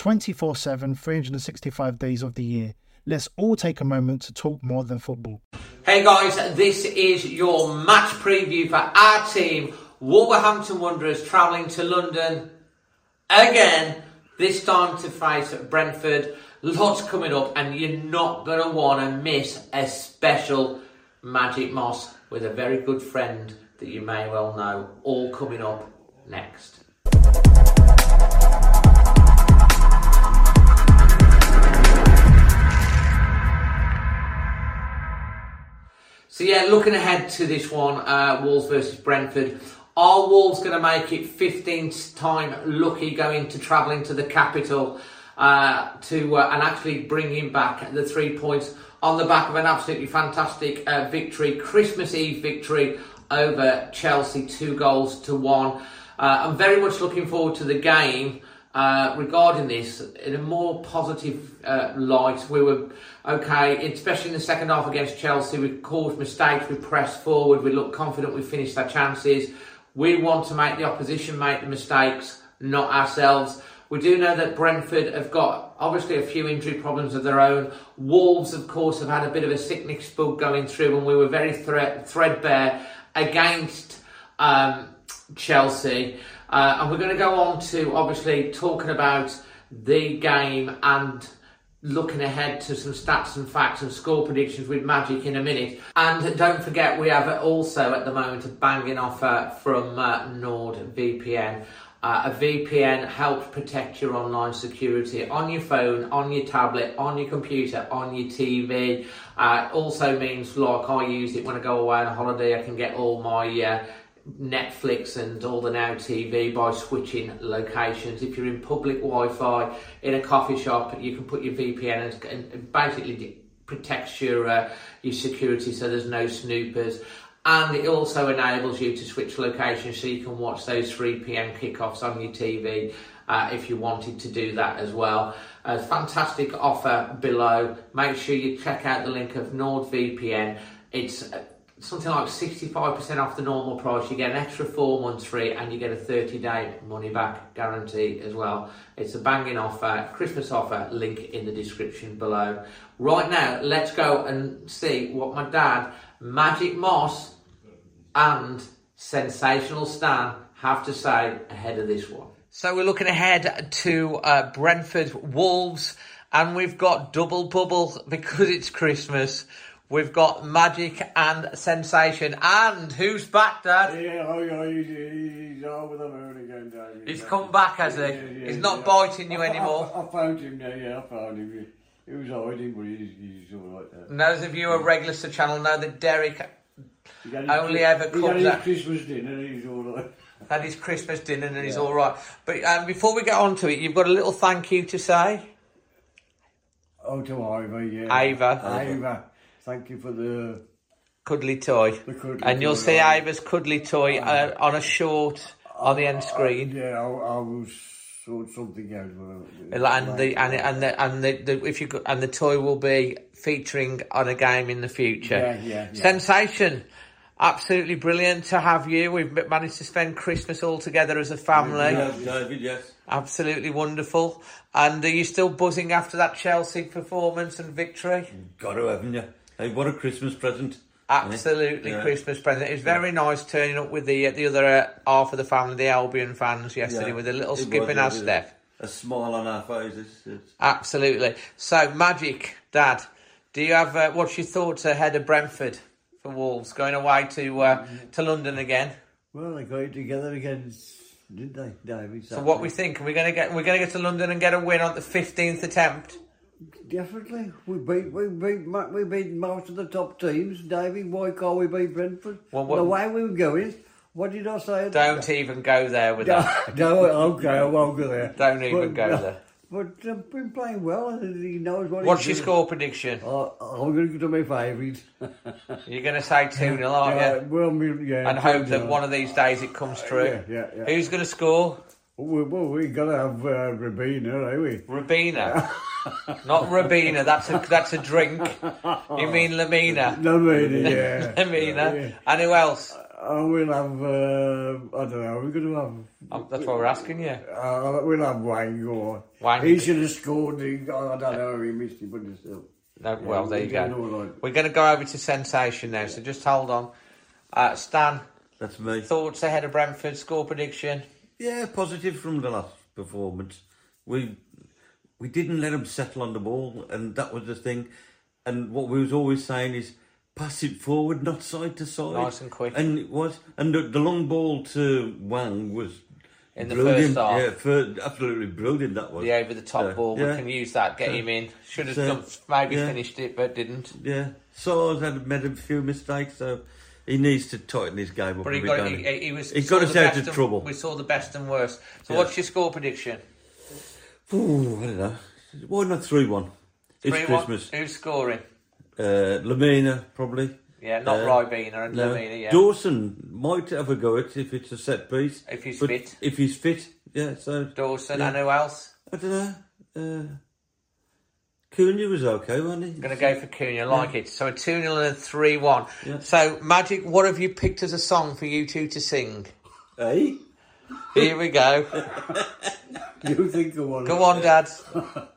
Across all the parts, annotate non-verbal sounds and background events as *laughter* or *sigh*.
24 7, 365 days of the year. Let's all take a moment to talk more than football. Hey guys, this is your match preview for our team, Wolverhampton Wanderers, travelling to London again, this time to face Brentford. Lots coming up, and you're not going to want to miss a special Magic Moss with a very good friend that you may well know, all coming up next. So yeah, looking ahead to this one, uh, Wolves versus Brentford. Are Wolves going to make it 15th time lucky going to travelling to the capital uh, to uh, and actually bringing back the three points on the back of an absolutely fantastic uh, victory, Christmas Eve victory over Chelsea, two goals to one. Uh, I'm very much looking forward to the game uh, regarding this in a more positive uh, light. We were okay, especially in the second half against Chelsea. We caused mistakes, we pressed forward, we looked confident, we finished our chances. We want to make the opposition make the mistakes, not ourselves. We do know that Brentford have got obviously a few injury problems of their own. Wolves, of course, have had a bit of a sickness bug going through, and we were very thre- threadbare against um, Chelsea. Uh, and we're going to go on to obviously talking about the game and looking ahead to some stats and facts and score predictions with Magic in a minute. And don't forget, we have also at the moment a banging offer from uh, NordVPN. Uh, a VPN helps protect your online security on your phone, on your tablet, on your computer, on your TV. Uh, also means, like I use it when I go away on a holiday, I can get all my uh, Netflix and all the Now TV by switching locations. If you're in public Wi-Fi in a coffee shop, you can put your VPN and, basically protects your uh, your security, so there's no snoopers. And it also enables you to switch locations so you can watch those 3 p.m. kickoffs on your TV uh, if you wanted to do that as well. A fantastic offer below. Make sure you check out the link of NordVPN. It's uh, something like 65% off the normal price. You get an extra four months free and you get a 30 day money back guarantee as well. It's a banging offer, Christmas offer, link in the description below. Right now, let's go and see what my dad, Magic Moss, and Sensational Stan have to say ahead of this one. So we're looking ahead to uh, Brentford Wolves, and we've got double bubble because it's Christmas. We've got Magic and Sensation. And who's back, Dad? Yeah, oh, yeah, he's, he's over the moon again, Dad. He's come back, has he? Yeah, yeah, he's yeah. not biting you I, anymore. I, I found him there, yeah, I found him. He was hiding, but he's, he's all right there. And those of you who are regulars to the channel know that Derek He got his- only ever comes his Christmas dinner, and he's all right. *laughs* had his Christmas dinner and he's all right. But um, before we get on to it, you've got a little thank you to say. Oh, to Ivor, yeah. Ava. Ivor, thank you for the... Cuddly toy. The cuddly and you'll toy, see right. Ava's cuddly toy uh, on a short on the end screen. Yeah, I, I will sort something out. uh, and the and the, and the, and the, the if you go- and the toy will be featuring on a game in the future. Yeah, yeah, yeah. Sensation. Absolutely brilliant to have you. We've managed to spend Christmas all together as a family. Yeah, David, yes. Absolutely wonderful. And are you still buzzing after that Chelsea performance and victory? Got to, haven't you? Hey, what a Christmas present. Absolutely, Yeah. Christmas present. It was very nice turning up with the uh, the other uh, half of the family, the Albion fans, yesterday Yeah. with a little It skip was, in our step. A smile on our faces. It's- Absolutely. So, Magic, Dad, do you have uh, what's your thoughts ahead of Brentford for Wolves going away to uh, to London again? Well, they got it together again, didn't they, David? So, what we think? Are we going to get we're going to get to London and get a win on the fifteenth attempt? Definitely. We beat, we beat, we beat most of the top teams, David. Why can't we beat Brentford? Well, what- the way we were going, what did I say? Don't even go there with that. *laughs* no, okay, I won't go there. Don't even But, go uh, there. But uh, been playing well, and he knows what What's your doing. score prediction? Uh, I'm going to go to my favourite. *laughs* You're going to say two 0 aren't Yeah, you? well, yeah, And hope that one of these days it comes true. Yeah, yeah, yeah. Who's going to score? We, well, we got to have uh, Ribena, ain't we? Ribena. *laughs* Not Ribena, that's a that's a drink. You mean Lemina? No, really, yeah. *laughs* Lemina. Yeah. And who else? Uh, we'll have, uh, I don't know, we're going to have, Um, that's what we're asking you. uh, we'll have Hwang or. Hwang. He should have scored, he, I don't know, he missed it, but it's still. No, well, there you Yeah, go. all right. We're going to go over to sensation now, so just hold on. Uh, Stan, That's me. thoughts ahead of Brentford score prediction? Yeah, positive from the last performance. We we didn't let them settle on the ball, and that was the thing. And what we was always saying is pass it forward, not side to side. Nice and quick. And it was, and the, the long ball to Hwang was In the brilliant. first half. Yeah, for, absolutely brilliant. That was. The over the top Yeah, ball, we yeah. can use that, get him in. Should have So, done, maybe yeah. finished it, but didn't. Yeah, Soares had made a few mistakes, so he needs to tighten his game up. But he got he, he was. He got us out of and- trouble. We saw the best and worst. So, what's your score prediction? Ooh, I don't know. Why not three one? It's 3-1? Christmas. Who's scoring? Uh, Lemina probably. Yeah, not Uh, Ribena and No. Lemina, yeah. Dawson might have a go at it if it's a set piece. If he's fit. If he's fit, yeah. So Dawson yeah. and who else? I don't know. Uh, Cunha was okay, wasn't he? Going to go for Cunha, like it. So a 2 0 and a 3 1. Yeah. So, Magic, what have you picked as a song for you two to sing? Hey, Here we go. *laughs* you think of one? Go on, Dad. *laughs*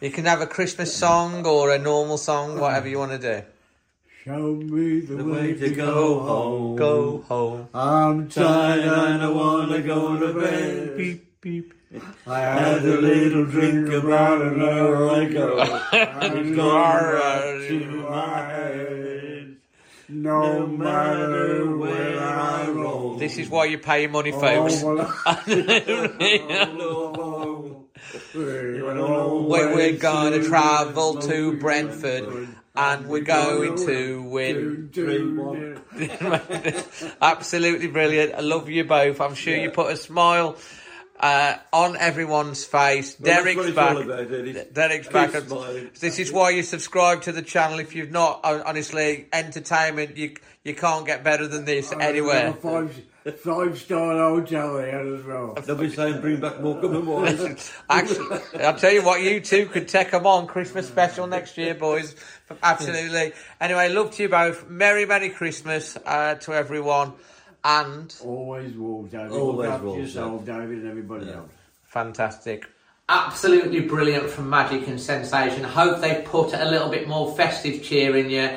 You can have a Christmas song or a normal song, whatever you want to do. Show me the, The way, to go home. Go home. I'm tired and I wanna go to bed. Beep, beep. I had a little drink about an hour ago. I'm going to my head. No matter where I roam. This is why you pay your money, folks. Where *laughs* we're going to travel to Brentford and we're going to win. *laughs* Absolutely brilliant. I love you both. I'm sure you put a smile uh, on everyone's face. Derek's back. Derek's back. smiling. This is why you subscribe to the channel. If you've not, honestly, entertainment, you you can't get better than this anywhere. Five, five star hotel there as well. They'll be saying bring back Morecambe and Wallace. *laughs* Actually, I'll tell you what, you two could take them on Christmas special next year, boys. Absolutely. Anyway, love to you both. Merry, Merry Christmas uh, to everyone. And Always Wolves, David. Always Look Wolves, yourself, David, and everybody else. fantastic. Absolutely brilliant from Magic and Sensation. Hope they put a little bit more festive cheer in you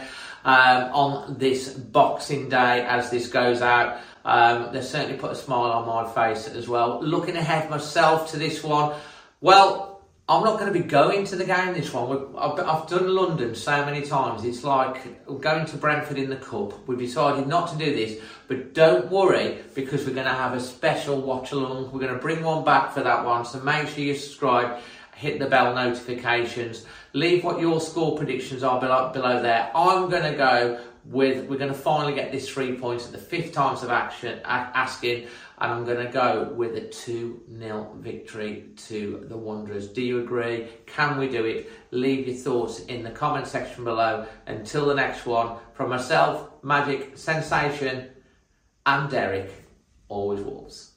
um, on this Boxing Day as this goes out. Um, they certainly put a smile on my face as well. Looking ahead myself to this one, well, I'm not going to be going to the game this one. I've, I've done London so many times. It's like going to Brentford in the Cup. We've decided not to do this, but don't worry because we're going to have a special watch along. We're going to bring one back for that one. So make sure you subscribe, hit the bell notifications, leave what your score predictions are below, below there. I'm going to go with, we're going to finally get this three points at the fifth times of action, asking, and I'm going to go with a 2 0 victory to the Wanderers. Do you agree? Can we do it? Leave your thoughts in the comment section below. Until the next one, from myself, Magic, Sensation, and Derek, always Wolves.